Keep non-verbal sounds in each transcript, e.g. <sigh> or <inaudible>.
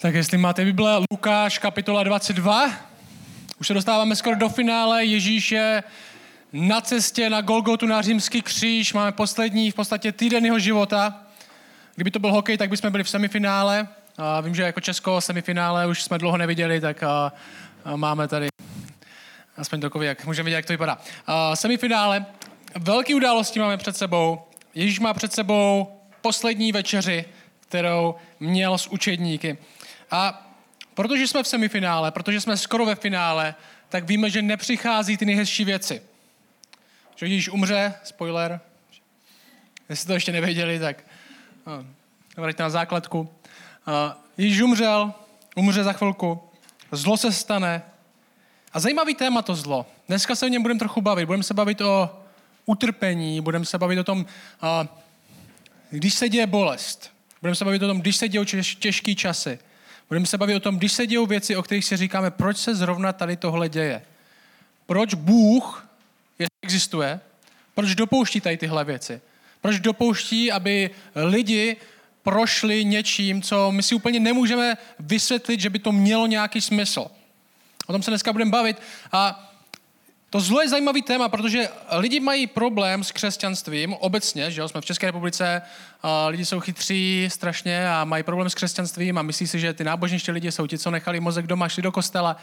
Tak jestli máte Bible, Lukáš kapitola 22, už se dostáváme skoro do finále, Ježíš je na cestě na Golgotu na římský kříž, máme poslední v podstatě týden jeho života. Kdyby to byl hokej, tak bychom byli v semifinále. A vím, že jako Česko semifinále už jsme dlouho neviděli, tak a, a máme tady aspoň takový, jak můžeme vidět, jak to vypadá. A semifinále, velké události máme před sebou. Ježíš má před sebou poslední večeři, kterou měl s učedníky. A protože jsme v semifinále, protože jsme skoro ve finále, tak víme, že nepřichází ty nejhezčí věci. Že když umře, spoiler, jestli to ještě nevěděli, tak no, vraťte na základku. Ježíš umřel, umře za chvilku, zlo se stane. A zajímavý téma to zlo. Dneska se o něm budeme trochu bavit. Budeme se bavit o utrpení, budeme se bavit o tom, když se děje bolest. Budeme se bavit o tom, když se dějí těžké časy. Budeme se bavit o tom, když se dějou věci, o kterých si říkáme, proč se zrovna tady tohle děje. Proč Bůh, jestli existuje, proč dopouští tady tyhle věci. Proč dopouští, aby lidi prošli něčím, co my si úplně nemůžeme vysvětlit, že by to mělo nějaký smysl. O tom se dneska budeme bavit. A to zlo je zajímavý téma, protože lidi mají problém s křesťanstvím obecně, že jo? jsme v České republice, lidi jsou chytří strašně a mají problém s křesťanstvím a myslí si, že ty náboženští lidi jsou ti, co nechali mozek doma, šli do kostela.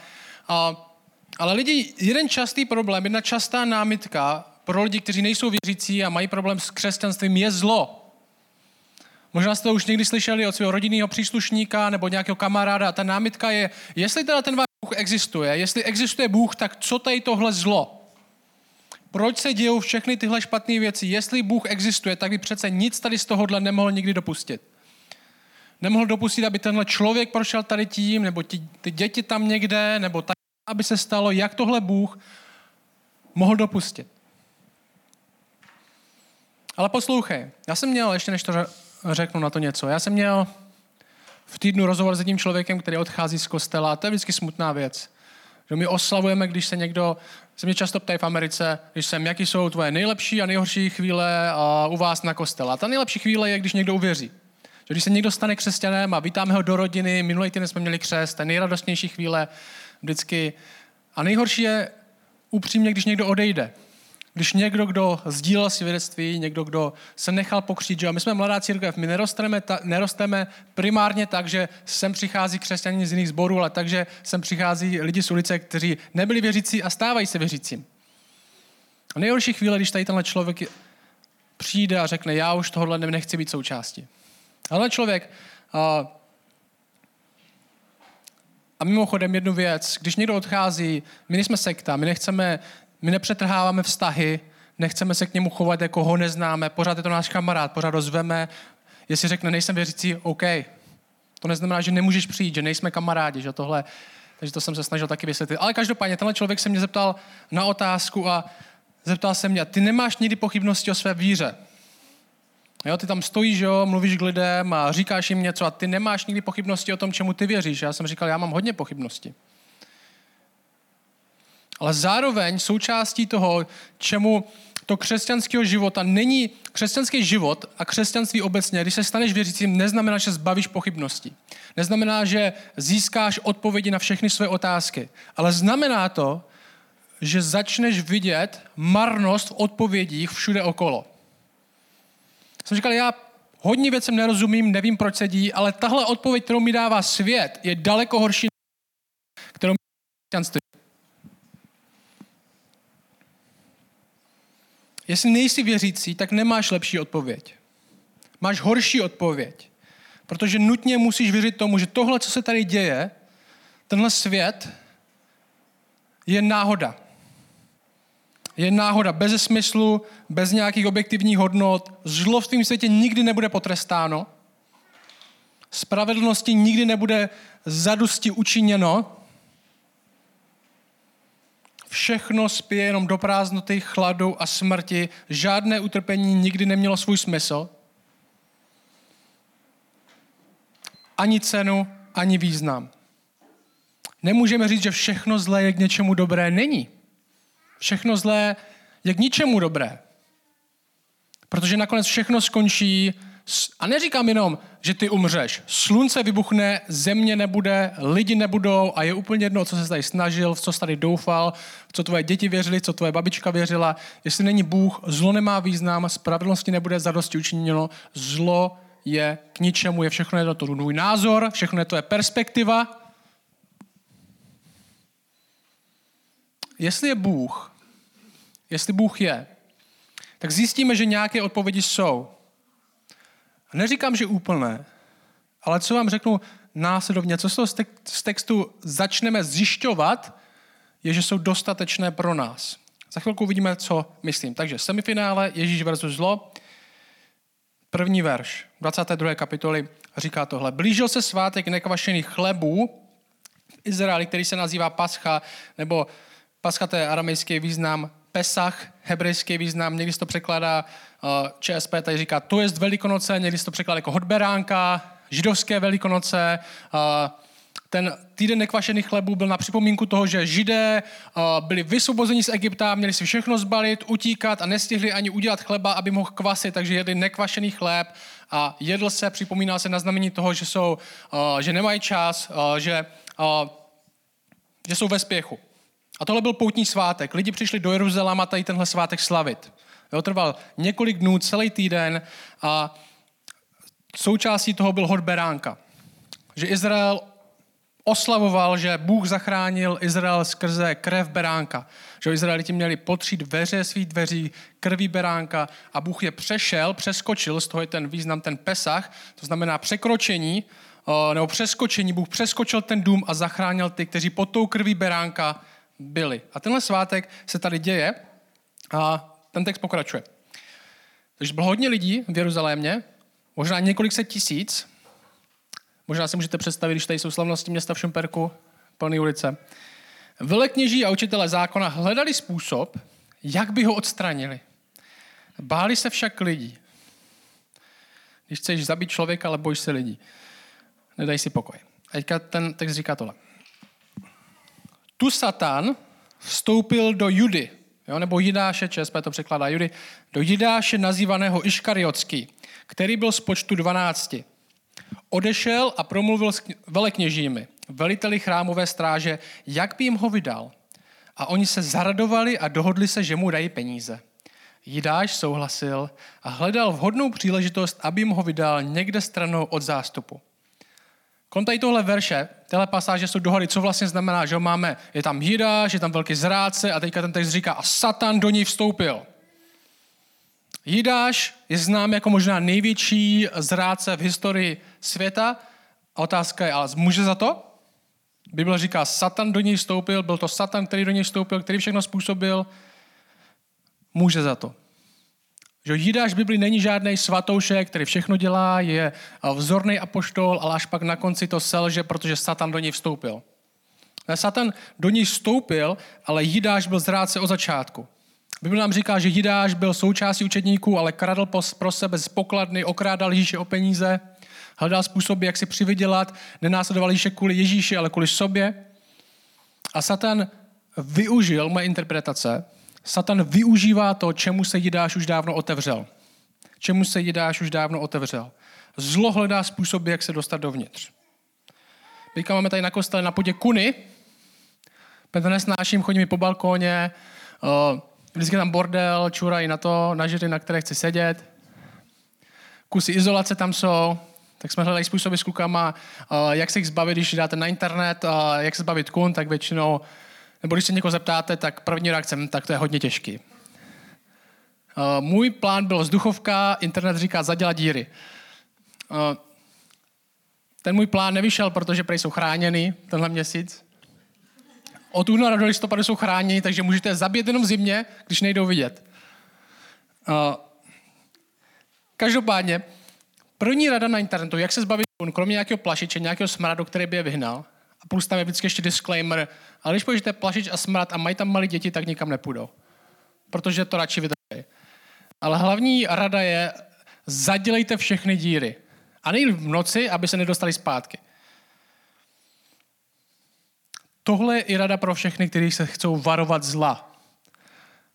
Ale lidi, jeden častý problém, jedna častá námitka pro lidi, kteří nejsou věřící a mají problém s křesťanstvím, je zlo. Možná jste to už někdy slyšeli od svého rodinného příslušníka nebo nějakého kamaráda a ta námitka je, jestli teda ten váš Bůh existuje, jestli existuje Bůh, tak co tady tohle zlo? Proč se dějou všechny tyhle špatné věci? Jestli Bůh existuje, tak by přece nic tady z tohohle nemohl nikdy dopustit. Nemohl dopustit, aby tenhle člověk prošel tady tím, nebo ty, ty děti tam někde, nebo tak, aby se stalo, jak tohle Bůh mohl dopustit. Ale poslouchej, já jsem měl, ještě než to řeknu na to něco, já jsem měl v týdnu rozhovor s jedním člověkem, který odchází z kostela to je vždycky smutná věc. Že my oslavujeme, když se někdo, se mě často ptají v Americe, když jsem, jaký jsou tvoje nejlepší a nejhorší chvíle a u vás na kostela. A ta nejlepší chvíle je, když někdo uvěří. Že když se někdo stane křesťanem a vítáme ho do rodiny, minulý týden jsme měli křest, ta nejradostnější chvíle vždycky. A nejhorší je upřímně, když někdo odejde. Když někdo, kdo sdílel svědectví, někdo, kdo se nechal pokřít, že my jsme mladá církev, my nerosteme, ta, nerosteme primárně tak, že sem přichází křesťaní z jiných sborů, ale takže sem přichází lidi z ulice, kteří nebyli věřící a stávají se věřícím. A nejhorší chvíle, když tady tenhle člověk přijde a řekne, já už tohle nechci být součástí. Ale člověk, a, a mimochodem jednu věc, když někdo odchází, my nejsme sekta, my nechceme my nepřetrháváme vztahy, nechceme se k němu chovat, jako ho neznáme, pořád je to náš kamarád, pořád rozveme. Jestli řekne, nejsem věřící, OK. To neznamená, že nemůžeš přijít, že nejsme kamarádi, že tohle, takže to jsem se snažil taky vysvětlit. Ale každopádně, tenhle člověk se mě zeptal na otázku a zeptal se mě, ty nemáš nikdy pochybnosti o své víře. Jo, ty tam stojíš, jo, mluvíš k lidem a říkáš jim něco a ty nemáš nikdy pochybnosti o tom, čemu ty věříš. Já jsem říkal, já mám hodně pochybností. Ale zároveň součástí toho, čemu to křesťanského života není křesťanský život a křesťanství obecně, když se staneš věřícím, neznamená, že zbavíš pochybnosti. Neznamená, že získáš odpovědi na všechny své otázky. Ale znamená to, že začneš vidět marnost v odpovědích všude okolo. Jsem říkal, já hodně věcem nerozumím, nevím, proč se dí, ale tahle odpověď, kterou mi dává svět, je daleko horší, kterou mi křesťanství. Jestli nejsi věřící, tak nemáš lepší odpověď. Máš horší odpověď. Protože nutně musíš věřit tomu, že tohle, co se tady děje, tenhle svět, je náhoda. Je náhoda bez smyslu, bez nějakých objektivních hodnot. Zlo v tvém světě nikdy nebude potrestáno. Spravedlnosti nikdy nebude zadosti učiněno. Všechno spěje jenom do prázdnoty, chladu a smrti. Žádné utrpení nikdy nemělo svůj smysl. Ani cenu, ani význam. Nemůžeme říct, že všechno zlé je k něčemu dobré. Není. Všechno zlé je k ničemu dobré. Protože nakonec všechno skončí a neříkám jenom, že ty umřeš. Slunce vybuchne, země nebude, lidi nebudou a je úplně jedno, co se tady snažil, v co jsi tady doufal, co tvoje děti věřili, co tvoje babička věřila. Jestli není Bůh, zlo nemá význam, spravedlnosti nebude zadosti učiněno, zlo je k ničemu, je všechno je to tvůj názor, všechno je to je perspektiva. Jestli je Bůh, jestli Bůh je, tak zjistíme, že nějaké odpovědi jsou. Neříkám, že úplné, ale co vám řeknu následovně, co z textu začneme zjišťovat, je, že jsou dostatečné pro nás. Za chvilku uvidíme, co myslím. Takže semifinále Ježíš versus zlo. První verš 22. kapitoly říká tohle. Blížil se svátek nekvašených chlebů v Izraeli, který se nazývá Pascha, nebo Pascha to je aramejský význam Pesach, hebrejský význam, někdy se to překládá, ČSP tady říká, to je velikonoce, někdy se to překládá jako hodberánka, židovské velikonoce, uh, ten týden nekvašených chlebů byl na připomínku toho, že židé uh, byli vysvobozeni z Egypta, měli si všechno zbalit, utíkat a nestihli ani udělat chleba, aby mohl kvasit, takže jedli nekvašený chléb a jedl se, připomínal se na znamení toho, že, jsou, že nemají čas, že, že jsou ve spěchu. A tohle byl poutní svátek. Lidi přišli do Jeruzaléma tady tenhle svátek slavit. Jo, trval několik dnů, celý týden a součástí toho byl hod beránka. Že Izrael oslavoval, že Bůh zachránil Izrael skrze krev beránka. Že Izraeliti měli potřít dveře svých dveří krví beránka a Bůh je přešel, přeskočil, z toho je ten význam, ten Pesach, to znamená překročení, nebo přeskočení. Bůh přeskočil ten dům a zachránil ty, kteří pod tou krví beránka byli. A tenhle svátek se tady děje a ten text pokračuje. Takže bylo hodně lidí v Jeruzalémě, možná několik set tisíc. Možná si můžete představit, když tady jsou slavnosti města v Šumperku, plné ulice. Velekněží a učitelé zákona hledali způsob, jak by ho odstranili. Báli se však lidí. Když chceš zabít člověka, ale bojíš se lidí. Nedaj si pokoj. A teďka ten text říká tohle tu Satan vstoupil do Judy, jo, nebo Jidáše, ČSP to překládá Judy, do Jidáše nazývaného Iškariotsky, který byl z počtu 12. Odešel a promluvil s velekněžími, veliteli chrámové stráže, jak by jim ho vydal. A oni se zaradovali a dohodli se, že mu dají peníze. Jidáš souhlasil a hledal vhodnou příležitost, aby jim ho vydal někde stranou od zástupu. Kolem tohle verše, tyhle pasáže jsou dohody, co vlastně znamená, že máme, je tam Jidáš, je tam velký zrádce a teďka ten text říká a Satan do ní vstoupil. Jidáš je znám jako možná největší zrádce v historii světa. A otázka je, ale může za to? Bible říká, Satan do něj vstoupil, byl to Satan, který do něj vstoupil, který všechno způsobil. Může za to. Že Jidáš Bibli není žádný svatoušek, který všechno dělá, je eh, vzorný apoštol, ale až pak na konci to selže, protože Satan do něj vstoupil. Satan do něj vstoupil, ale Jidáš byl zrádce od začátku. Bible nám říká, že Jidáš byl součástí učedníků, ale kradl pro sebe z pokladny, okrádal Ježíše o peníze, hledal způsoby, jak si přivydělat, nenásledoval Ježíše kvůli Ježíši, ale kvůli sobě. A Satan využil moje interpretace, Satan využívá to, čemu se Jidáš už dávno otevřel. Čemu se Jidáš už dávno otevřel. Zlo hledá způsoby, jak se dostat dovnitř. Teďka máme tady na kostele na podě kuny. Petr nesnáším, chodím po balkóně, vždycky tam bordel, čurají na to, na žiry, na které chci sedět. Kusy izolace tam jsou, tak jsme hledali způsoby s klukama, jak se jich zbavit, když dáte na internet, jak se zbavit kun, tak většinou nebo když se někoho zeptáte, tak první reakce, hm, tak to je hodně těžký. Uh, můj plán byl vzduchovka, internet říká zadělat díry. Uh, ten můj plán nevyšel, protože prej jsou chráněny tenhle měsíc. Od února do listopadu jsou chráněni, takže můžete zabít jenom zimě, když nejdou vidět. Uh, každopádně, první rada na internetu, jak se zbavit, kromě nějakého plašiče, nějakého smradu, který by je vyhnal, a plus tam je vždycky ještě disclaimer, ale když použijete plašič a smrad a mají tam malé děti, tak nikam nepůjdou. Protože to radši vydrží. Ale hlavní rada je, zadělejte všechny díry. A nejde v noci, aby se nedostali zpátky. Tohle je i rada pro všechny, kteří se chcou varovat zla.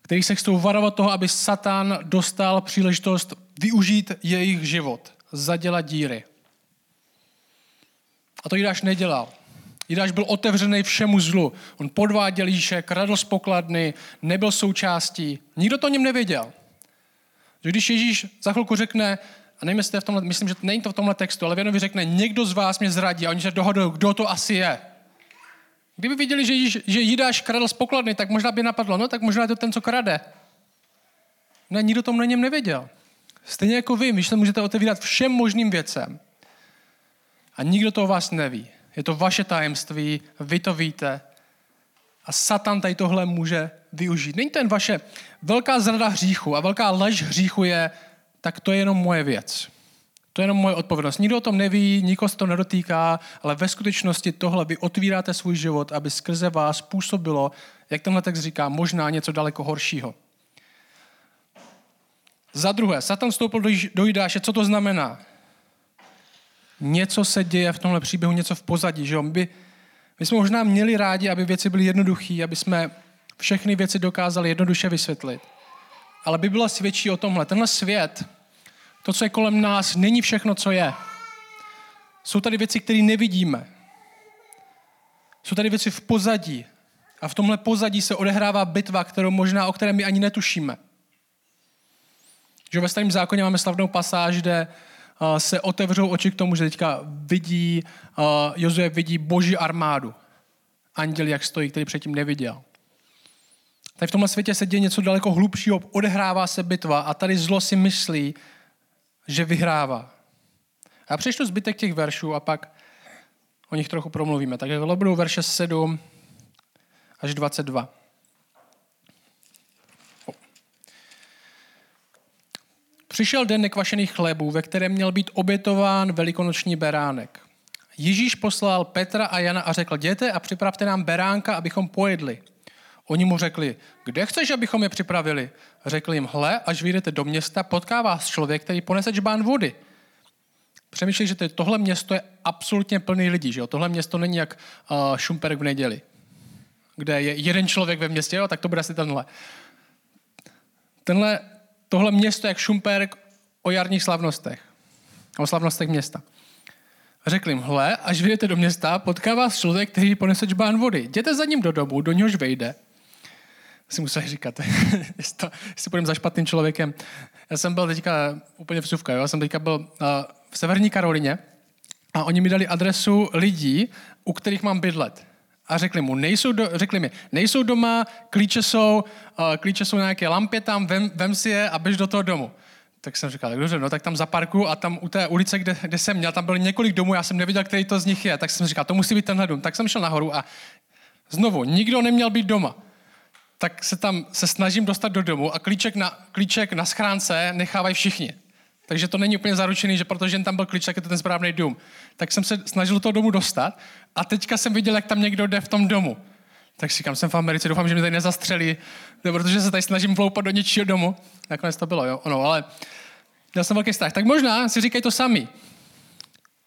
Kteří se chcou varovat toho, aby Satan dostal příležitost využít jejich život. zadělat díry. A to Jidáš nedělal. Jidáš byl otevřený všemu zlu. On podváděl Ježíše, kradl z pokladny, nebyl součástí. Nikdo to o něm nevěděl. Že když Ježíš za chvilku řekne, a nevím, jestli v tomhle, myslím, že není to v tomhle textu, ale v řekne, někdo z vás mě zradí a oni se dohodují, kdo to asi je. Kdyby viděli, že, Již, že Jidáš kradl z pokladny, tak možná by napadlo, no tak možná je to ten, co krade. Ne, nikdo tomu na něm nevěděl. Stejně jako vy, vy se můžete otevírat všem možným věcem. A nikdo to o vás neví. Je to vaše tajemství, vy to víte. A Satan tady tohle může využít. Není to jen vaše velká zrada hříchu a velká lež hříchu je, tak to je jenom moje věc. To je jenom moje odpovědnost. Nikdo o tom neví, nikoho se to nedotýká, ale ve skutečnosti tohle vy otvíráte svůj život, aby skrze vás působilo, jak tenhle text říká, možná něco daleko horšího. Za druhé, Satan vstoupil do Jidáše. Co to znamená? Něco se děje v tomhle příběhu, něco v pozadí. Že jo? My, my jsme možná měli rádi, aby věci byly jednoduché, aby jsme všechny věci dokázali jednoduše vysvětlit. Ale Bible svědčí o tomhle. Tenhle svět, to, co je kolem nás, není všechno, co je. Jsou tady věci, které nevidíme. Jsou tady věci v pozadí. A v tomhle pozadí se odehrává bitva, kterou možná, o které my ani netušíme. Že ve starém zákoně máme slavnou pasáž, kde se otevřou oči k tomu, že teďka vidí, Jozue vidí boží armádu. Anděl, jak stojí, který předtím neviděl. Tady v tomhle světě se děje něco daleko hlubšího, odehrává se bitva a tady zlo si myslí, že vyhrává. A já přečtu zbytek těch veršů a pak o nich trochu promluvíme. Takže tohle budou verše 7 až 22. Přišel den nekvašených chlebů, ve kterém měl být obětován velikonoční beránek. Ježíš poslal Petra a Jana a řekl, jděte a připravte nám beránka, abychom pojedli. Oni mu řekli, kde chceš, abychom je připravili? Řekl jim, hle, až vyjdete do města, potká vás člověk, který ponese čbán vody. Přemýšlej, že tohle město je absolutně plný lidí. Že jo? Tohle město není jak uh, Šumperk v neděli, kde je jeden člověk ve městě, jo? tak to bude asi tenhle. Tenhle tohle město jak Šumperk o jarních slavnostech. O slavnostech města. Řekl jim, hle, až vyjdete do města, potká vás člověk, který ponese čbán vody. Jděte za ním do domu, do něhož vejde. Si musel říkat, <laughs> jestli, půjdeme za špatným člověkem. Já jsem byl teďka úplně v Suvka, jo? já jsem teďka byl uh, v Severní Karolině a oni mi dali adresu lidí, u kterých mám bydlet a řekli mu, nejsou do, řekli mi, nejsou doma, klíče jsou, uh, klíče jsou na nějaké lampě tam, vem, vem si je a běž do toho domu. Tak jsem říkal, dobře, no tak tam zaparku a tam u té ulice, kde, kde jsem měl, tam bylo několik domů, já jsem nevěděl, který to z nich je, tak jsem říkal, to musí být tenhle dům. Tak jsem šel nahoru a znovu, nikdo neměl být doma. Tak se tam se snažím dostat do domu a klíček na, klíček na schránce nechávají všichni. Takže to není úplně zaručený, že protože jen tam byl klíč, tak je to ten správný dům. Tak jsem se snažil do toho domu dostat a teďka jsem viděl, jak tam někdo jde v tom domu. Tak si říkám, jsem v Americe, doufám, že mě tady nezastřelí, protože se tady snažím vloupat do něčího domu. Nakonec to bylo, jo, ono, ale měl jsem velký strach. Tak možná si říkají to sami.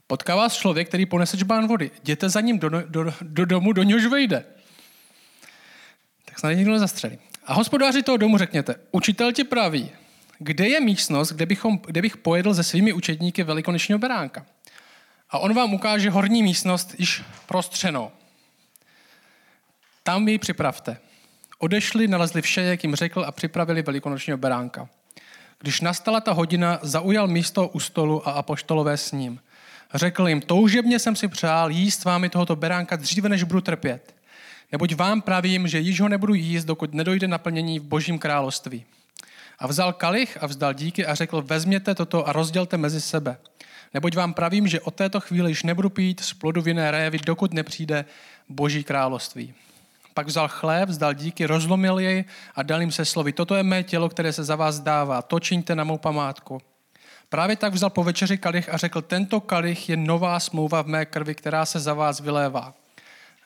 Potká vás člověk, který ponese čbán vody. Jděte za ním do, do, do domu, do něhož vejde. Tak snad nikdo nezastřelí. A hospodáři toho domu řekněte, učitel ti praví, kde je místnost, kde, bychom, kde bych pojedl se svými učedníky velikonočního beránka. A on vám ukáže horní místnost již prostřenou. Tam ji připravte. Odešli, nalezli vše, jak jim řekl a připravili velikonočního beránka. Když nastala ta hodina, zaujal místo u stolu a apoštolové s ním. Řekl jim, toužebně jsem si přál jíst s vámi tohoto beránka dříve, než budu trpět. Neboť vám pravím, že již ho nebudu jíst, dokud nedojde naplnění v božím království. A vzal kalich a vzdal díky a řekl, vezměte toto a rozdělte mezi sebe. Neboť vám pravím, že od této chvíle již nebudu pít z plodu vinné révy, dokud nepřijde boží království. Pak vzal chléb, vzdal díky, rozlomil jej a dal jim se slovy. Toto je mé tělo, které se za vás dává. To čiňte na mou památku. Právě tak vzal po večeři kalich a řekl, tento kalich je nová smlouva v mé krvi, která se za vás vylévá.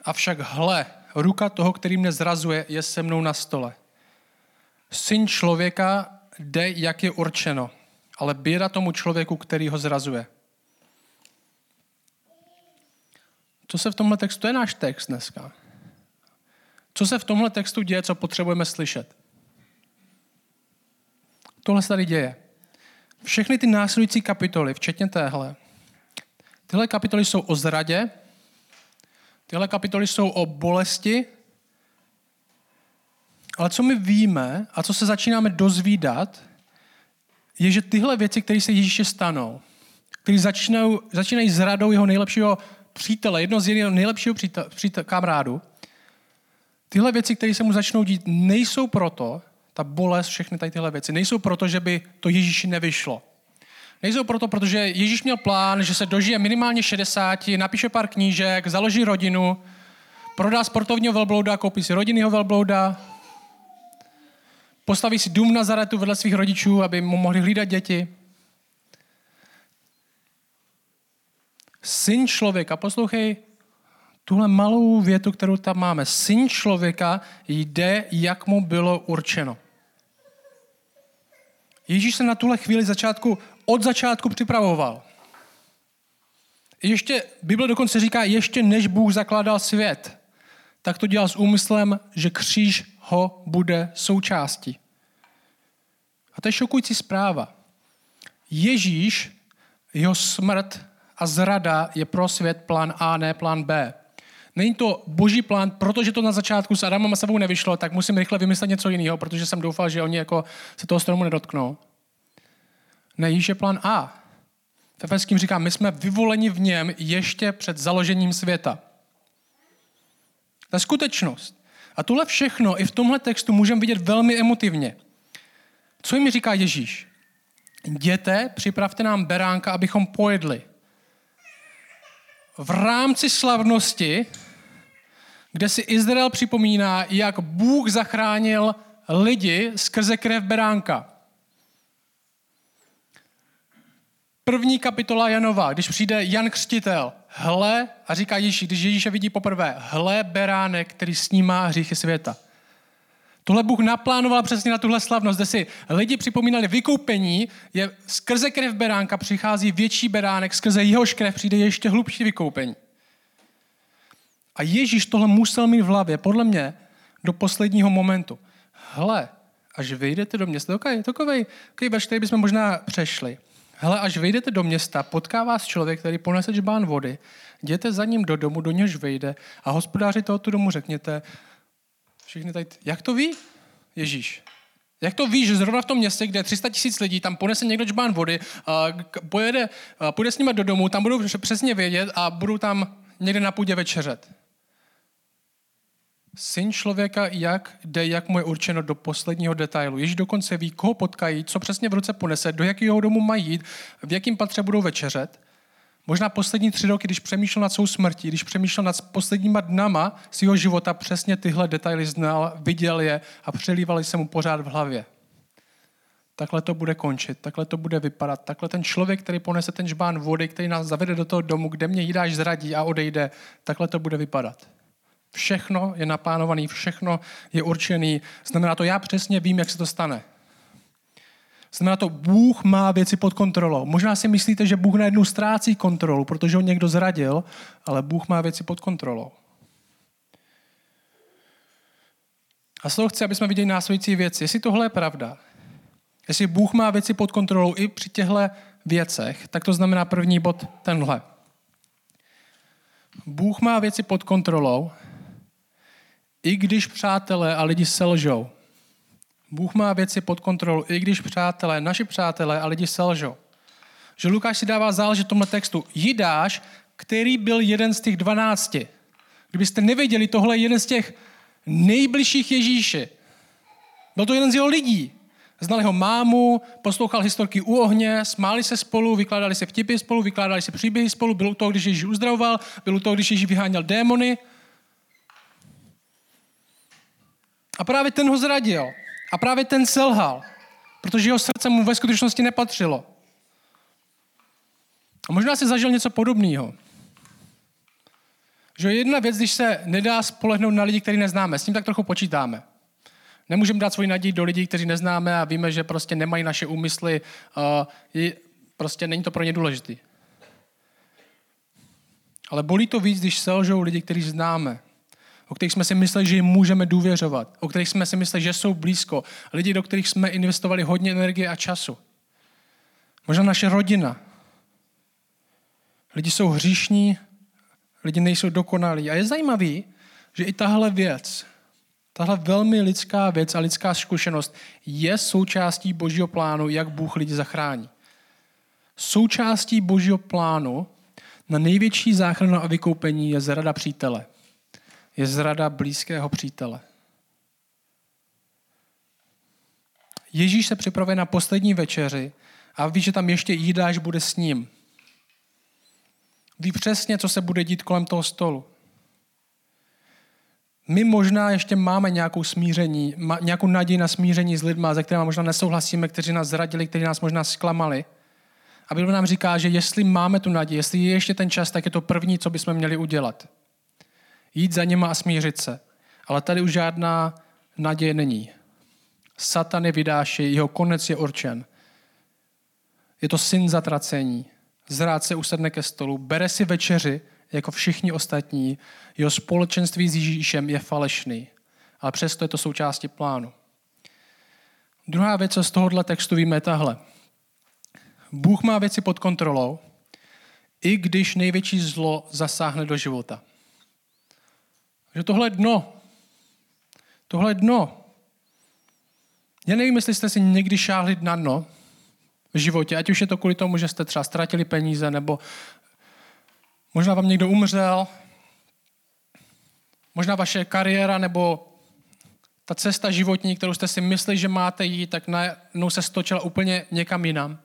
Avšak hle, ruka toho, který mě zrazuje, je se mnou na stole. Syn člověka jde, jak je určeno, ale běda tomu člověku, který ho zrazuje. Co se v tomhle textu, to je náš text dneska. Co se v tomhle textu děje, co potřebujeme slyšet? Tohle se tady děje. všechny ty následující kapitoly, včetně téhle, tyhle kapitoly jsou o zradě, tyhle kapitoly jsou o bolesti, ale co my víme a co se začínáme dozvídat, je, že tyhle věci, které se Ježíše stanou, které začínají, začínají s radou jeho nejlepšího přítele, jedno z jeho nejlepšího přítel, přítel, kamarádu, tyhle věci, které se mu začnou dít, nejsou proto, ta bolest, všechny tady tyhle věci, nejsou proto, že by to Ježíši nevyšlo. Nejsou proto, protože Ježíš měl plán, že se dožije minimálně 60, napíše pár knížek, založí rodinu, prodá sportovního velblouda, koupí si rodinného velblouda, postaví si dům na Zaretu vedle svých rodičů, aby mu mohli hlídat děti. Syn člověka, poslouchej tuhle malou větu, kterou tam máme. Syn člověka jde, jak mu bylo určeno. Ježíš se na tuhle chvíli začátku, od začátku připravoval. Ještě, Bible dokonce říká, ještě než Bůh zakládal svět, tak to dělal s úmyslem, že kříž ho bude součástí. A to je šokující zpráva. Ježíš, jeho smrt a zrada je pro svět plán A, ne plán B. Není to boží plán, protože to na začátku s Adamem a sebou nevyšlo, tak musím rychle vymyslet něco jiného, protože jsem doufal, že oni jako se toho stromu nedotknou. Ne, Ježíš je plán A. V Efeským říká, my jsme vyvoleni v něm ještě před založením světa. To je skutečnost. A tohle všechno i v tomhle textu můžeme vidět velmi emotivně. Co jim říká Ježíš? Jděte, připravte nám beránka, abychom pojedli. V rámci slavnosti, kde si Izrael připomíná, jak Bůh zachránil lidi skrze krev beránka. První kapitola Janova, když přijde Jan Křtitel, hle, a říká Ježíš, když Ježíše vidí poprvé, hle beránek, který snímá hříchy světa. Tohle Bůh naplánoval přesně na tuhle slavnost, kde si lidi připomínali vykoupení, je skrze krev beránka přichází větší beránek, skrze jehož krev přijde ještě hlubší vykoupení. A Ježíš tohle musel mít v hlavě, podle mě, do posledního momentu. Hle, až vyjdete do města, okay, takovej, takový verš, který bychom možná přešli. Hele, až vyjdete do města, potká vás člověk, který ponese žbán vody, jděte za ním do domu, do něž vyjde a hospodáři tohoto domu řekněte, všichni tady, jak to ví? Ježíš. Jak to ví, že zrovna v tom městě, kde je 300 tisíc lidí, tam ponese někdo žbán vody, a pojede, a půjde s nimi do domu, tam budou přesně vědět a budou tam někde na půdě večeřet. Syn člověka jak jde, jak mu je určeno do posledního detailu. Ježíš dokonce ví, koho potkají, co přesně v ruce ponese, do jakého domu mají jít, v jakém patře budou večeřet. Možná poslední tři roky, když přemýšlel nad svou smrtí, když přemýšlel nad posledníma dnama svého života, přesně tyhle detaily znal, viděl je a přelívali se mu pořád v hlavě. Takhle to bude končit, takhle to bude vypadat, takhle ten člověk, který ponese ten žbán vody, který nás zavede do toho domu, kde mě jídáš zradí a odejde, takhle to bude vypadat. Všechno je naplánované, všechno je určený. Znamená to, já přesně vím, jak se to stane. Znamená to, Bůh má věci pod kontrolou. Možná si myslíte, že Bůh najednou ztrácí kontrolu, protože ho někdo zradil, ale Bůh má věci pod kontrolou. A z toho chci, aby jsme viděli následující věci. Jestli tohle je pravda, jestli Bůh má věci pod kontrolou i při těchto věcech, tak to znamená první bod tenhle. Bůh má věci pod kontrolou, i když přátelé a lidi selžou. Bůh má věci pod kontrolou, i když přátelé, naši přátelé a lidi selžou. Že Lukáš si dává záležet tomhle textu. Jidáš, který byl jeden z těch dvanácti. Kdybyste nevěděli, tohle je jeden z těch nejbližších Ježíše. Byl to jeden z jeho lidí. Znal jeho mámu, poslouchal historky u ohně, smáli se spolu, vykládali se vtipy spolu, vykládali se příběhy spolu, bylo to, když Ježíš uzdravoval, bylo to, když Ježíš vyháněl démony. A právě ten ho zradil. A právě ten selhal, protože jeho srdce mu ve skutečnosti nepatřilo. A možná si zažil něco podobného. Že jedna věc, když se nedá spolehnout na lidi, který neznáme, s tím tak trochu počítáme. Nemůžeme dát svoji naději do lidí, kteří neznáme a víme, že prostě nemají naše úmysly, uh, prostě není to pro ně důležitý. Ale bolí to víc, když selžou lidi, kteří známe, o kterých jsme si mysleli, že jim můžeme důvěřovat, o kterých jsme si mysleli, že jsou blízko, lidi, do kterých jsme investovali hodně energie a času. Možná naše rodina. Lidi jsou hříšní, lidi nejsou dokonalí. A je zajímavý, že i tahle věc, tahle velmi lidská věc a lidská zkušenost je součástí božího plánu, jak Bůh lidi zachrání. Součástí božího plánu na největší záchranu a vykoupení je zrada přítele. Je zrada blízkého přítele. Ježíš se připravuje na poslední večeři a ví, že tam ještě Jidáš bude s ním. Ví přesně, co se bude dít kolem toho stolu. My možná ještě máme nějakou smíření, nějakou naději na smíření s lidmi, ze kterými možná nesouhlasíme, kteří nás zradili, kteří nás možná zklamali. A Bible nám říká, že jestli máme tu naději, jestli je ještě ten čas, tak je to první, co bychom měli udělat. Jít za nima a smířit se. Ale tady už žádná naděje není. Satan je vydáši, jeho konec je určen. Je to syn zatracení. Zrád se usedne ke stolu, bere si večeři, jako všichni ostatní. Jeho společenství s Ježíšem je falešný. Ale přesto je to součástí plánu. Druhá věc, co z tohohle textu víme, je tahle. Bůh má věci pod kontrolou, i když největší zlo zasáhne do života. Že tohle dno. Tohle dno. Já nevím, jestli jste si někdy šáhli na dno v životě, ať už je to kvůli tomu, že jste třeba ztratili peníze, nebo možná vám někdo umřel, možná vaše kariéra, nebo ta cesta životní, kterou jste si mysleli, že máte jít, tak najednou se stočila úplně někam jinam.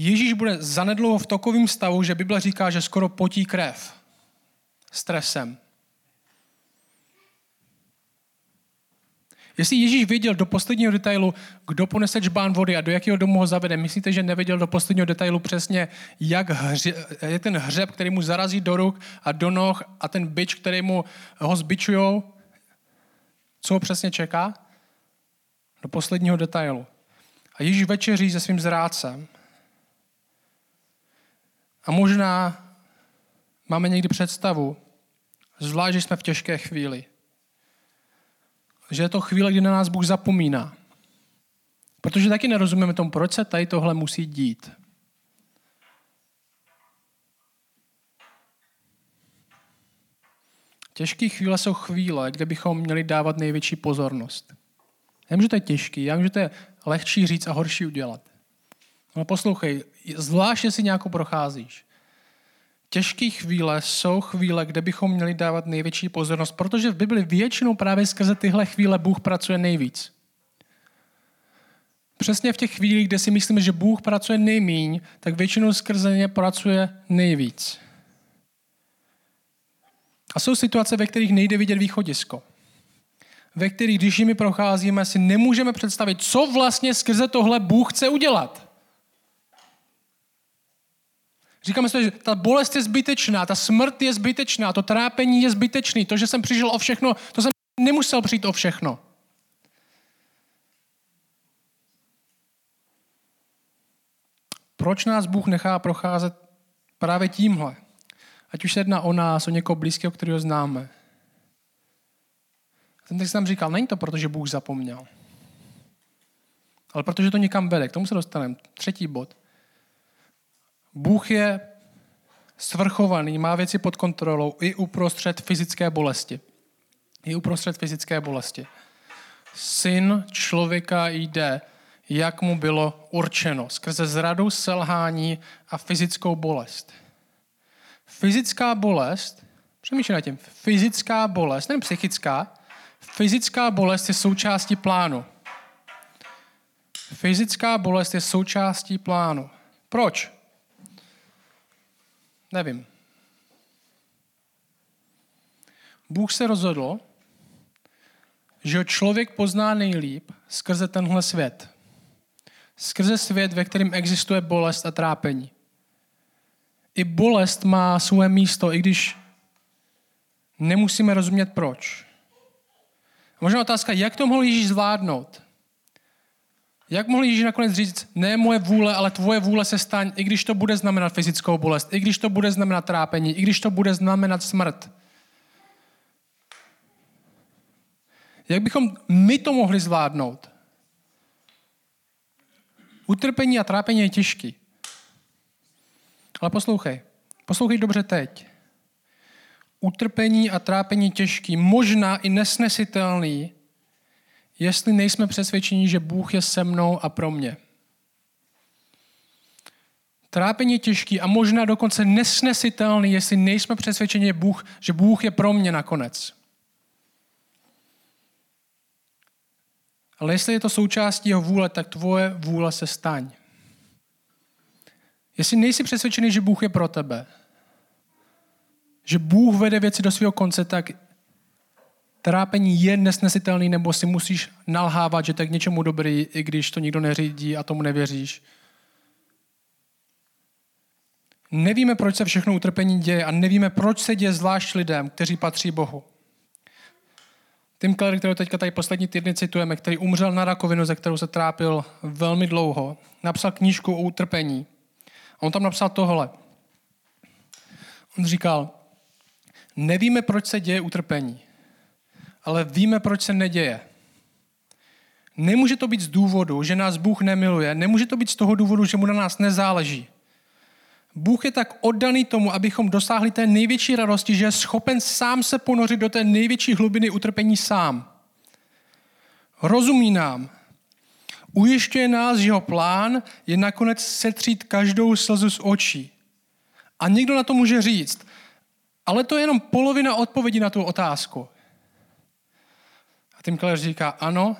Ježíš bude zanedlouho v takovém stavu, že Bible říká, že skoro potí krev stresem. Jestli Ježíš věděl do posledního detailu, kdo ponese čbán vody a do jakého domu ho zavede, myslíte, že nevěděl do posledního detailu přesně, jak hře, je ten hřeb, který mu zarazí do ruk a do noh a ten byč, který mu ho zbičujou, co ho přesně čeká? Do posledního detailu. A Ježíš večeří se svým zrádcem. A možná máme někdy představu, zvlášť, že jsme v těžké chvíli, že je to chvíle, kdy na nás Bůh zapomíná. Protože taky nerozumíme tomu, proč se tady tohle musí dít. Těžké chvíle jsou chvíle, kde bychom měli dávat největší pozornost. Já vím, že to je těžký, já vím, že to je lehčí říct a horší udělat. Ale poslouchej, zvlášť, si nějakou procházíš. Těžké chvíle jsou chvíle, kde bychom měli dávat největší pozornost, protože v Bibli většinou právě skrze tyhle chvíle Bůh pracuje nejvíc. Přesně v těch chvílích, kde si myslíme, že Bůh pracuje nejmíň, tak většinou skrze ně pracuje nejvíc. A jsou situace, ve kterých nejde vidět východisko. Ve kterých, když jimi procházíme, si nemůžeme představit, co vlastně skrze tohle Bůh chce udělat. Říkáme si, že ta bolest je zbytečná, ta smrt je zbytečná, to trápení je zbytečný, to, že jsem přišel o všechno, to jsem nemusel přijít o všechno. Proč nás Bůh nechá procházet právě tímhle? Ať už se jedná o nás, o někoho blízkého, kterého známe. Ten text nám říkal, není to proto, že Bůh zapomněl. Ale protože to někam vede. K tomu se dostaneme. Třetí bod. Bůh je svrchovaný, má věci pod kontrolou i uprostřed fyzické bolesti. I uprostřed fyzické bolesti. Syn člověka jde, jak mu bylo určeno, skrze zradu, selhání a fyzickou bolest. Fyzická bolest, přemýšlej nad tím, fyzická bolest, nejen psychická, fyzická bolest je součástí plánu. Fyzická bolest je součástí plánu. Proč? Nevím. Bůh se rozhodl, že člověk pozná nejlíp skrze tenhle svět. Skrze svět, ve kterém existuje bolest a trápení. I bolest má své místo, i když nemusíme rozumět proč. Možná otázka, jak to mohl Ježíš zvládnout? Jak mohl Ježíš nakonec říct, ne moje vůle, ale tvoje vůle se staň, i když to bude znamenat fyzickou bolest, i když to bude znamenat trápení, i když to bude znamenat smrt. Jak bychom my to mohli zvládnout? Utrpení a trápení je těžký. Ale poslouchej. Poslouchej dobře teď. Utrpení a trápení těžký, možná i nesnesitelný, jestli nejsme přesvědčeni, že Bůh je se mnou a pro mě. Trápení těžký a možná dokonce nesnesitelný, jestli nejsme přesvědčeni, že Bůh, že Bůh je pro mě nakonec. Ale jestli je to součástí jeho vůle, tak tvoje vůle se staň. Jestli nejsi přesvědčený, že Bůh je pro tebe, že Bůh vede věci do svého konce, tak trápení je nesnesitelný, nebo si musíš nalhávat, že tak něčemu dobrý, i když to nikdo neřídí a tomu nevěříš. Nevíme, proč se všechno utrpení děje a nevíme, proč se děje zvlášť lidem, kteří patří Bohu. Tim Keller, kterého teďka tady poslední týdny citujeme, který umřel na rakovinu, ze kterou se trápil velmi dlouho, napsal knížku o utrpení. A on tam napsal tohle. On říkal, nevíme, proč se děje utrpení, ale víme, proč se neděje. Nemůže to být z důvodu, že nás Bůh nemiluje, nemůže to být z toho důvodu, že mu na nás nezáleží. Bůh je tak oddaný tomu, abychom dosáhli té největší radosti, že je schopen sám se ponořit do té největší hlubiny utrpení sám. Rozumí nám. Ujišťuje nás, že jeho plán je nakonec setřít každou slzu z očí. A někdo na to může říct, ale to je jenom polovina odpovědi na tu otázku. Tim Keller říká, ano,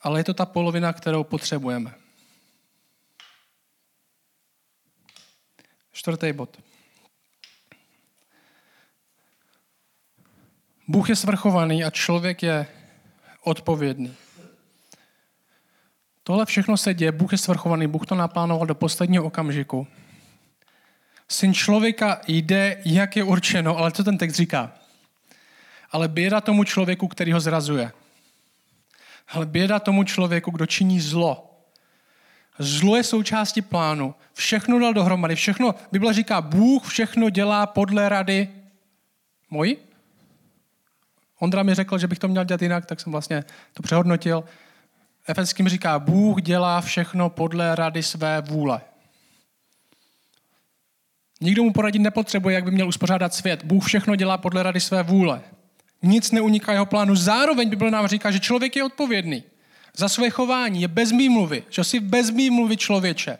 ale je to ta polovina, kterou potřebujeme. Čtvrtý bod. Bůh je svrchovaný a člověk je odpovědný. Tohle všechno se děje, Bůh je svrchovaný, Bůh to naplánoval do posledního okamžiku. Syn člověka jde, jak je určeno, ale co ten text říká? Ale běda tomu člověku, který ho zrazuje. Ale běda tomu člověku, kdo činí zlo. Zlo je součástí plánu. Všechno dal dohromady. Všechno, Bible říká, Bůh všechno dělá podle rady mojí. Ondra mi řekl, že bych to měl dělat jinak, tak jsem vlastně to přehodnotil. Efeským říká, Bůh dělá všechno podle rady své vůle. Nikdo mu poradit nepotřebuje, jak by měl uspořádat svět. Bůh všechno dělá podle rady své vůle. Nic neuniká jeho plánu. Zároveň Bible nám říká, že člověk je odpovědný za své chování, je bez mýmluvy, že jsi bez mýmluvy člověče.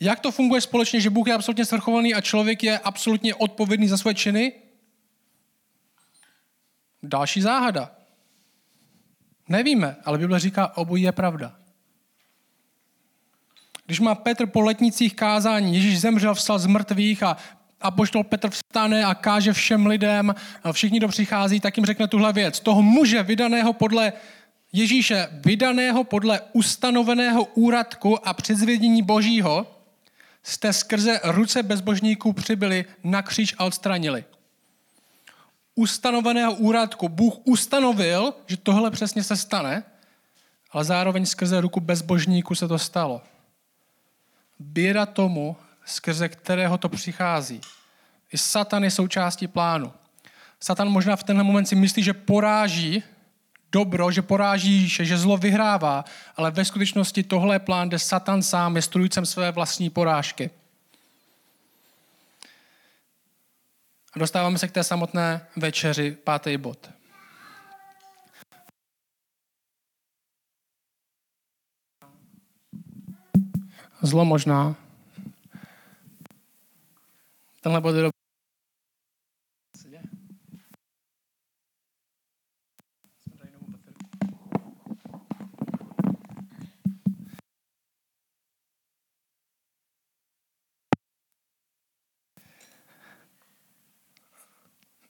Jak to funguje společně, že Bůh je absolutně svrchovaný a člověk je absolutně odpovědný za své činy? Další záhada. Nevíme, ale Bible říká, obojí je pravda. Když má Petr po letnicích kázání, Ježíš zemřel, vstal z mrtvých a a poštol Petr vstane a káže všem lidem, všichni, kdo přichází, tak jim řekne tuhle věc. Toho muže vydaného podle Ježíše, vydaného podle ustanoveného úradku a předzvědění božího, jste skrze ruce bezbožníků přibyli na kříž a odstranili. Ustanoveného úradku. Bůh ustanovil, že tohle přesně se stane, ale zároveň skrze ruku bezbožníků se to stalo. Běda tomu, skrze kterého to přichází. I Satan je součástí plánu. Satan možná v tenhle moment si myslí, že poráží dobro, že poráží Ježíše, že zlo vyhrává, ale ve skutečnosti tohle je plán, kde Satan sám je strujcem své vlastní porážky. A dostáváme se k té samotné večeři, pátý bod. Zlo možná Tenhle bod dobrý.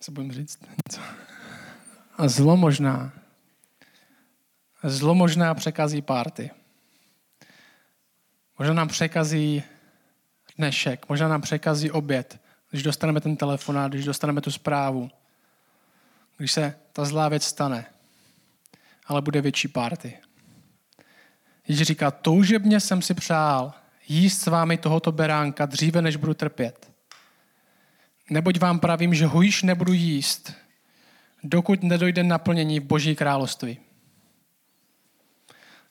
Co budeme říct? Co? A zlo možná. Zlo možná překazí párty. Možná nám překazí dnešek, možná nám překazí oběd, když dostaneme ten telefonát, když dostaneme tu zprávu, když se ta zlá věc stane, ale bude větší párty. Ježíš říká, toužebně jsem si přál jíst s vámi tohoto beránka dříve, než budu trpět. Neboť vám pravím, že ho již nebudu jíst, dokud nedojde naplnění v Boží království.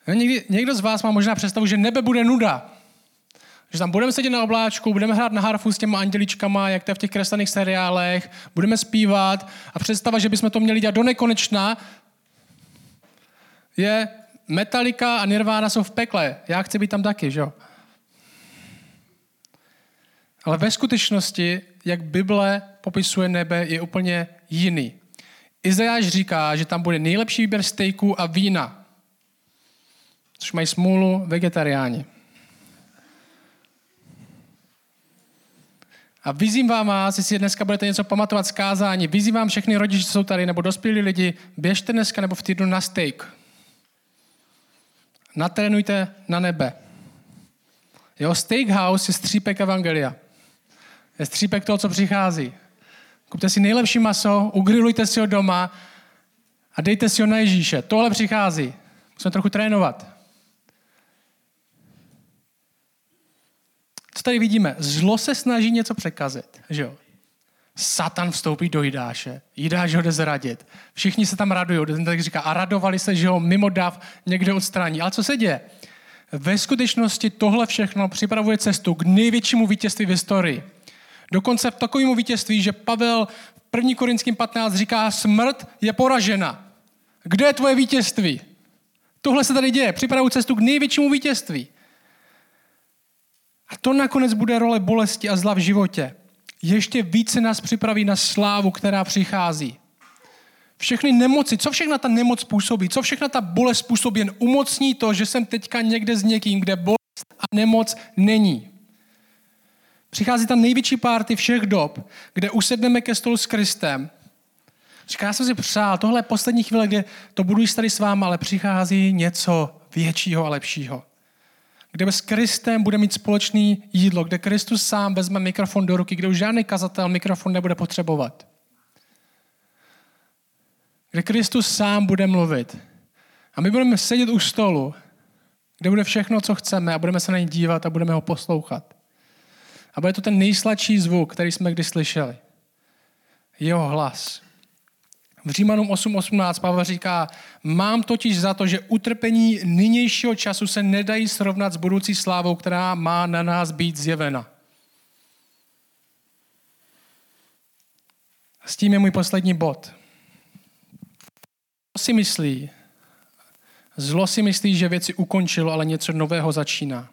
Někdy, někdo z vás má možná představu, že nebe bude nuda. Že tam budeme sedět na obláčku, budeme hrát na harfu s těma anděličkama, jak to je v těch kreslených seriálech, budeme zpívat a představa, že bychom to měli dělat do nekonečna, je Metallica a Nirvana jsou v pekle. Já chci být tam taky, že jo? Ale ve skutečnosti, jak Bible popisuje nebe, je úplně jiný. Izajáš říká, že tam bude nejlepší výběr stejků a vína. Což mají smůlu vegetariáni. A vyzývám vás, jestli dneska budete něco pamatovat z kázání, vyzývám všechny rodiče, co jsou tady, nebo dospělí lidi, běžte dneska nebo v týdnu na steak. Natrénujte na nebe. Jo, steakhouse je střípek evangelia. Je střípek toho, co přichází. Kupte si nejlepší maso, ugrilujte si ho doma a dejte si ho na Ježíše. Tohle přichází. Musíme trochu trénovat. Co tady vidíme? Zlo se snaží něco překazit. Že jo? Satan vstoupí do Jidáše. Jidáš ho jde zradit. Všichni se tam radují. Ten tak říká, a radovali se, že ho mimo dav někde odstraní. Ale co se děje? Ve skutečnosti tohle všechno připravuje cestu k největšímu vítězství v historii. Dokonce v takovému vítězství, že Pavel v 1. Korinským 15 říká, smrt je poražena. Kde je tvoje vítězství? Tohle se tady děje. Připravují cestu k největšímu vítězství. A to nakonec bude role bolesti a zla v životě. Ještě více nás připraví na slávu, která přichází. Všechny nemoci, co všechna ta nemoc způsobí, co všechna ta bolest způsobí, jen umocní to, že jsem teďka někde s někým, kde bolest a nemoc není. Přichází tam největší párty všech dob, kde usedneme ke stolu s Kristem. Říká, já jsem si přál, tohle je poslední chvíle, kde to budu jíst tady s váma, ale přichází něco většího a lepšího kde s Kristem bude mít společný jídlo, kde Kristus sám vezme mikrofon do ruky, kde už žádný kazatel mikrofon nebude potřebovat. Kde Kristus sám bude mluvit. A my budeme sedět u stolu, kde bude všechno, co chceme a budeme se na něj dívat a budeme ho poslouchat. A bude to ten nejsladší zvuk, který jsme kdy slyšeli. Jeho hlas. V Římanům 8.18 Pavel říká, mám totiž za to, že utrpení nynějšího času se nedají srovnat s budoucí slávou, která má na nás být zjevena. S tím je můj poslední bod. Co si myslí? Zlo si myslí, že věci ukončilo, ale něco nového začíná.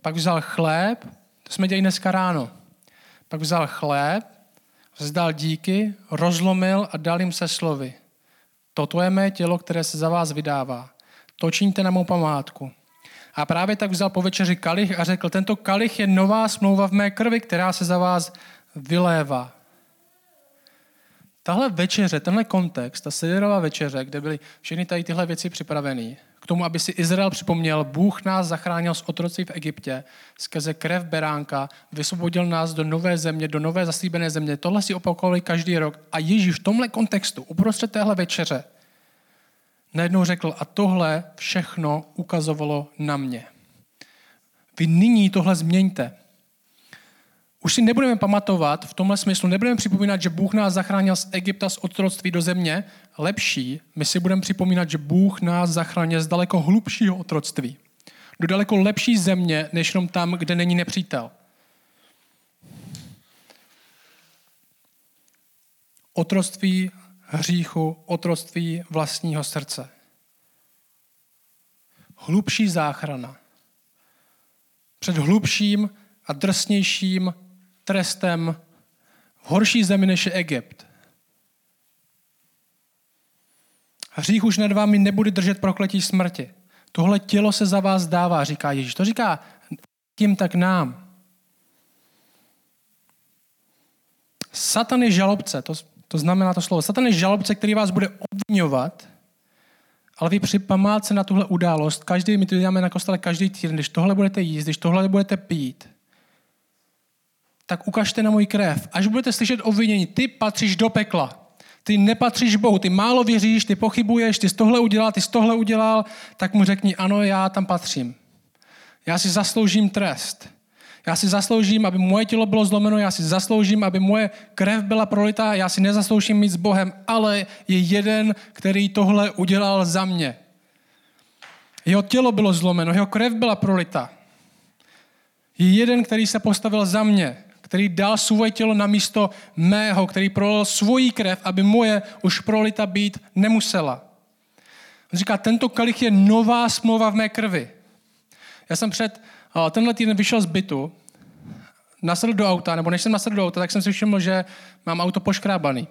Pak vzal chléb, to jsme dělali dneska ráno. Pak vzal chléb, vzdal díky, rozlomil a dal jim se slovy. Toto je mé tělo, které se za vás vydává. To čiňte na mou památku. A právě tak vzal po večeři kalich a řekl, tento kalich je nová smlouva v mé krvi, která se za vás vylévá. Tahle večeře, tenhle kontext, ta sederová večeře, kde byly všechny tady tyhle věci připravené, k tomu, aby si Izrael připomněl, Bůh nás zachránil z otrocí v Egyptě, skrze krev beránka, vysvobodil nás do nové země, do nové zaslíbené země. Tohle si opakovali každý rok. A Ježíš v tomhle kontextu, uprostřed téhle večeře, najednou řekl, a tohle všechno ukazovalo na mě. Vy nyní tohle změňte. Už si nebudeme pamatovat v tomhle smyslu, nebudeme připomínat, že Bůh nás zachránil z Egypta, z otroctví do země. Lepší, my si budeme připomínat, že Bůh nás zachránil z daleko hlubšího otroctví. Do daleko lepší země, než jenom tam, kde není nepřítel. Otroctví hříchu, otroctví vlastního srdce. Hlubší záchrana. Před hlubším a drsnějším trestem v horší zemi než je Egypt. Hřích už nad vámi nebude držet prokletí smrti. Tohle tělo se za vás dává, říká Ježíš. To říká kým tak nám. Satan je žalobce, to, to znamená to slovo. Satan je žalobce, který vás bude obvinovat, ale vy při památce na tuhle událost, každý, my to děláme na kostele každý týden, když tohle budete jíst, když tohle budete pít, tak ukažte na můj krev. Až budete slyšet obvinění, ty patříš do pekla. Ty nepatříš Bohu, ty málo věříš, ty pochybuješ, ty z tohle udělal, ty z tohle udělal, tak mu řekni, ano, já tam patřím. Já si zasloužím trest. Já si zasloužím, aby moje tělo bylo zlomeno, já si zasloužím, aby moje krev byla prolitá, já si nezasloužím mít s Bohem, ale je jeden, který tohle udělal za mě. Jeho tělo bylo zlomeno, jeho krev byla prolita. Je jeden, který se postavil za mě, který dal svoje tělo na místo mého, který prolil svoji krev, aby moje už prolita být nemusela. On říká, tento kalich je nová smlouva v mé krvi. Já jsem před tenhle týden vyšel z bytu, nasedl do auta, nebo než jsem nasedl do auta, tak jsem si všiml, že mám auto poškrábaný.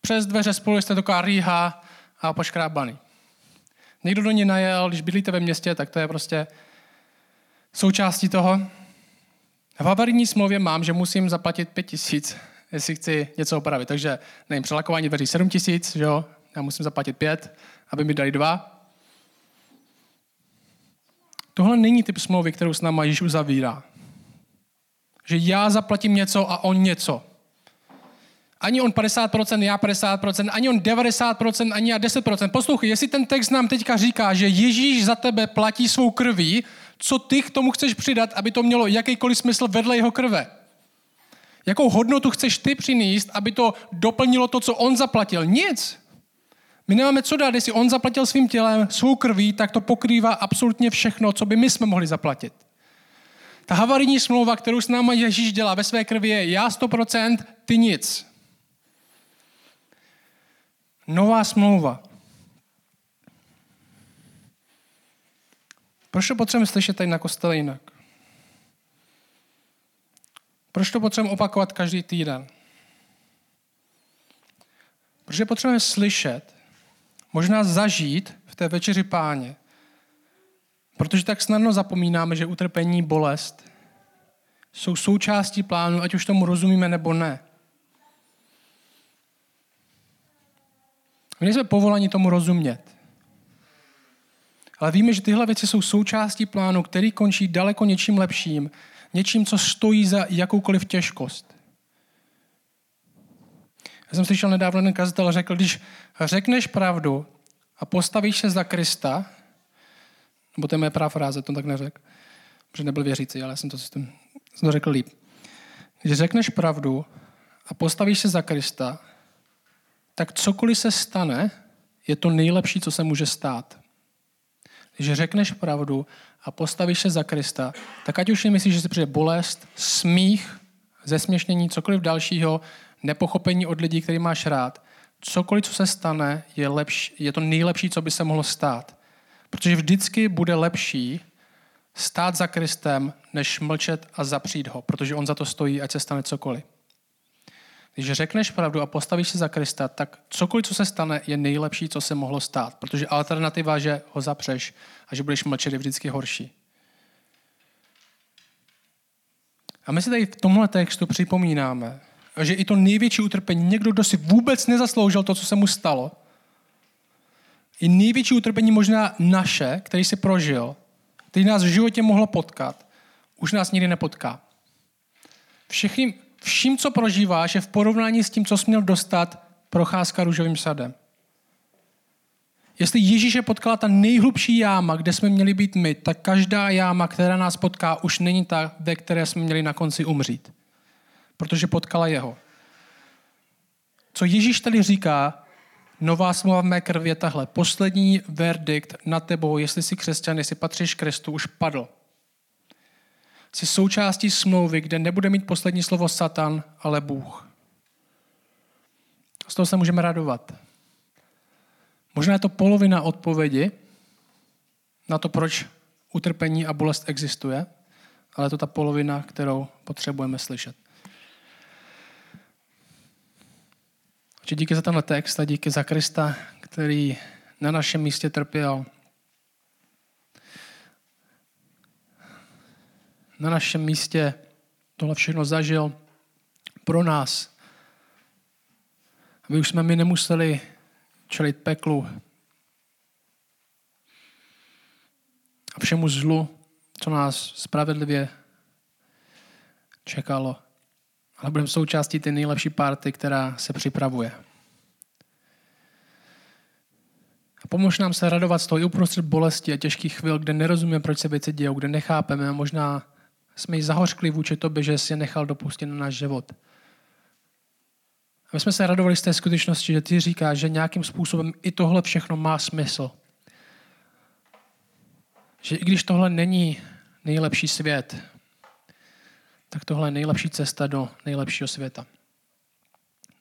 Přes dveře spolu jste taková rýha a poškrábaný. Někdo do ní najel, když bydlíte ve městě, tak to je prostě součástí toho. V havarijní smlouvě mám, že musím zaplatit pět tisíc, jestli chci něco opravit. Takže nevím, přelakování dveří 7 tisíc, že jo? Já musím zaplatit pět, aby mi dali dva. Tohle není typ smlouvy, kterou s náma již uzavírá. Že já zaplatím něco a on něco. Ani on 50%, já 50%, ani on 90%, ani já 10%. Poslouchej, jestli ten text nám teďka říká, že Ježíš za tebe platí svou krví, co ty k tomu chceš přidat, aby to mělo jakýkoliv smysl vedle jeho krve? Jakou hodnotu chceš ty přinést, aby to doplnilo to, co on zaplatil? Nic. My nemáme co dát, jestli on zaplatil svým tělem, svou krví, tak to pokrývá absolutně všechno, co by my jsme mohli zaplatit. Ta havarijní smlouva, kterou s náma Ježíš dělá ve své krvi, je já 100%, ty nic. Nová smlouva. Proč to potřebujeme slyšet tady na kostele jinak? Proč to potřebujeme opakovat každý týden? Protože potřebujeme slyšet, možná zažít v té večeři páně. Protože tak snadno zapomínáme, že utrpení, bolest jsou součástí plánu, ať už tomu rozumíme nebo ne. My nejsme povolani tomu rozumět. Ale víme, že tyhle věci jsou součástí plánu, který končí daleko něčím lepším, něčím, co stojí za jakoukoliv těžkost. Já jsem slyšel nedávno, jeden kazatel řekl, když řekneš pravdu a postavíš se za Krista, nebo to je moje fráze, to tak neřekl, protože nebyl věřící, ale jsem to, jsem to řekl líp. Když řekneš pravdu a postavíš se za Krista, tak cokoliv se stane, je to nejlepší, co se může stát. Když řekneš pravdu a postavíš se za Krista, tak ať už si myslíš, že se přijde bolest, smích, zesměšnění, cokoliv dalšího, nepochopení od lidí, který máš rád, cokoliv, co se stane, je, lepší, je to nejlepší, co by se mohlo stát. Protože vždycky bude lepší stát za Kristem, než mlčet a zapřít ho, protože on za to stojí, ať se stane cokoliv. Když řekneš pravdu a postavíš se za Krista, tak cokoliv, co se stane, je nejlepší, co se mohlo stát. Protože alternativa, že ho zapřeš a že budeš mlčet, je vždycky horší. A my si tady v tomhle textu připomínáme, že i to největší utrpení, někdo, kdo si vůbec nezasloužil to, co se mu stalo, i největší utrpení možná naše, který si prožil, který nás v životě mohlo potkat, už nás nikdy nepotká. Všechny, vším, co prožíváš, je v porovnání s tím, co jsi měl dostat procházka růžovým sadem. Jestli Ježíše potkala ta nejhlubší jáma, kde jsme měli být my, tak každá jáma, která nás potká, už není ta, ve které jsme měli na konci umřít. Protože potkala jeho. Co Ježíš tady říká, nová smlouva v mé krvi je tahle. Poslední verdikt na tebou, jestli jsi křesťan, jestli patříš Kristu, už padl jsi součástí smlouvy, kde nebude mít poslední slovo Satan, ale Bůh. Z toho se můžeme radovat. Možná je to polovina odpovědi na to, proč utrpení a bolest existuje, ale je to ta polovina, kterou potřebujeme slyšet. Oči díky za tenhle text a díky za Krista, který na našem místě trpěl na našem místě tohle všechno zažil pro nás. Aby už jsme my nemuseli čelit peklu a všemu zlu, co nás spravedlivě čekalo. Ale budeme součástí té nejlepší party, která se připravuje. A pomož nám se radovat z toho i uprostřed bolesti a těžkých chvil, kde nerozumíme, proč se věci dějou, kde nechápeme a možná Jsme i zahořkli vůči tobě, že jsi je nechal dopustit na náš život. A my jsme se radovali z té skutečnosti, že ty říkáš, že nějakým způsobem i tohle všechno má smysl. Že i když tohle není nejlepší svět, tak tohle je nejlepší cesta do nejlepšího světa.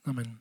Amen.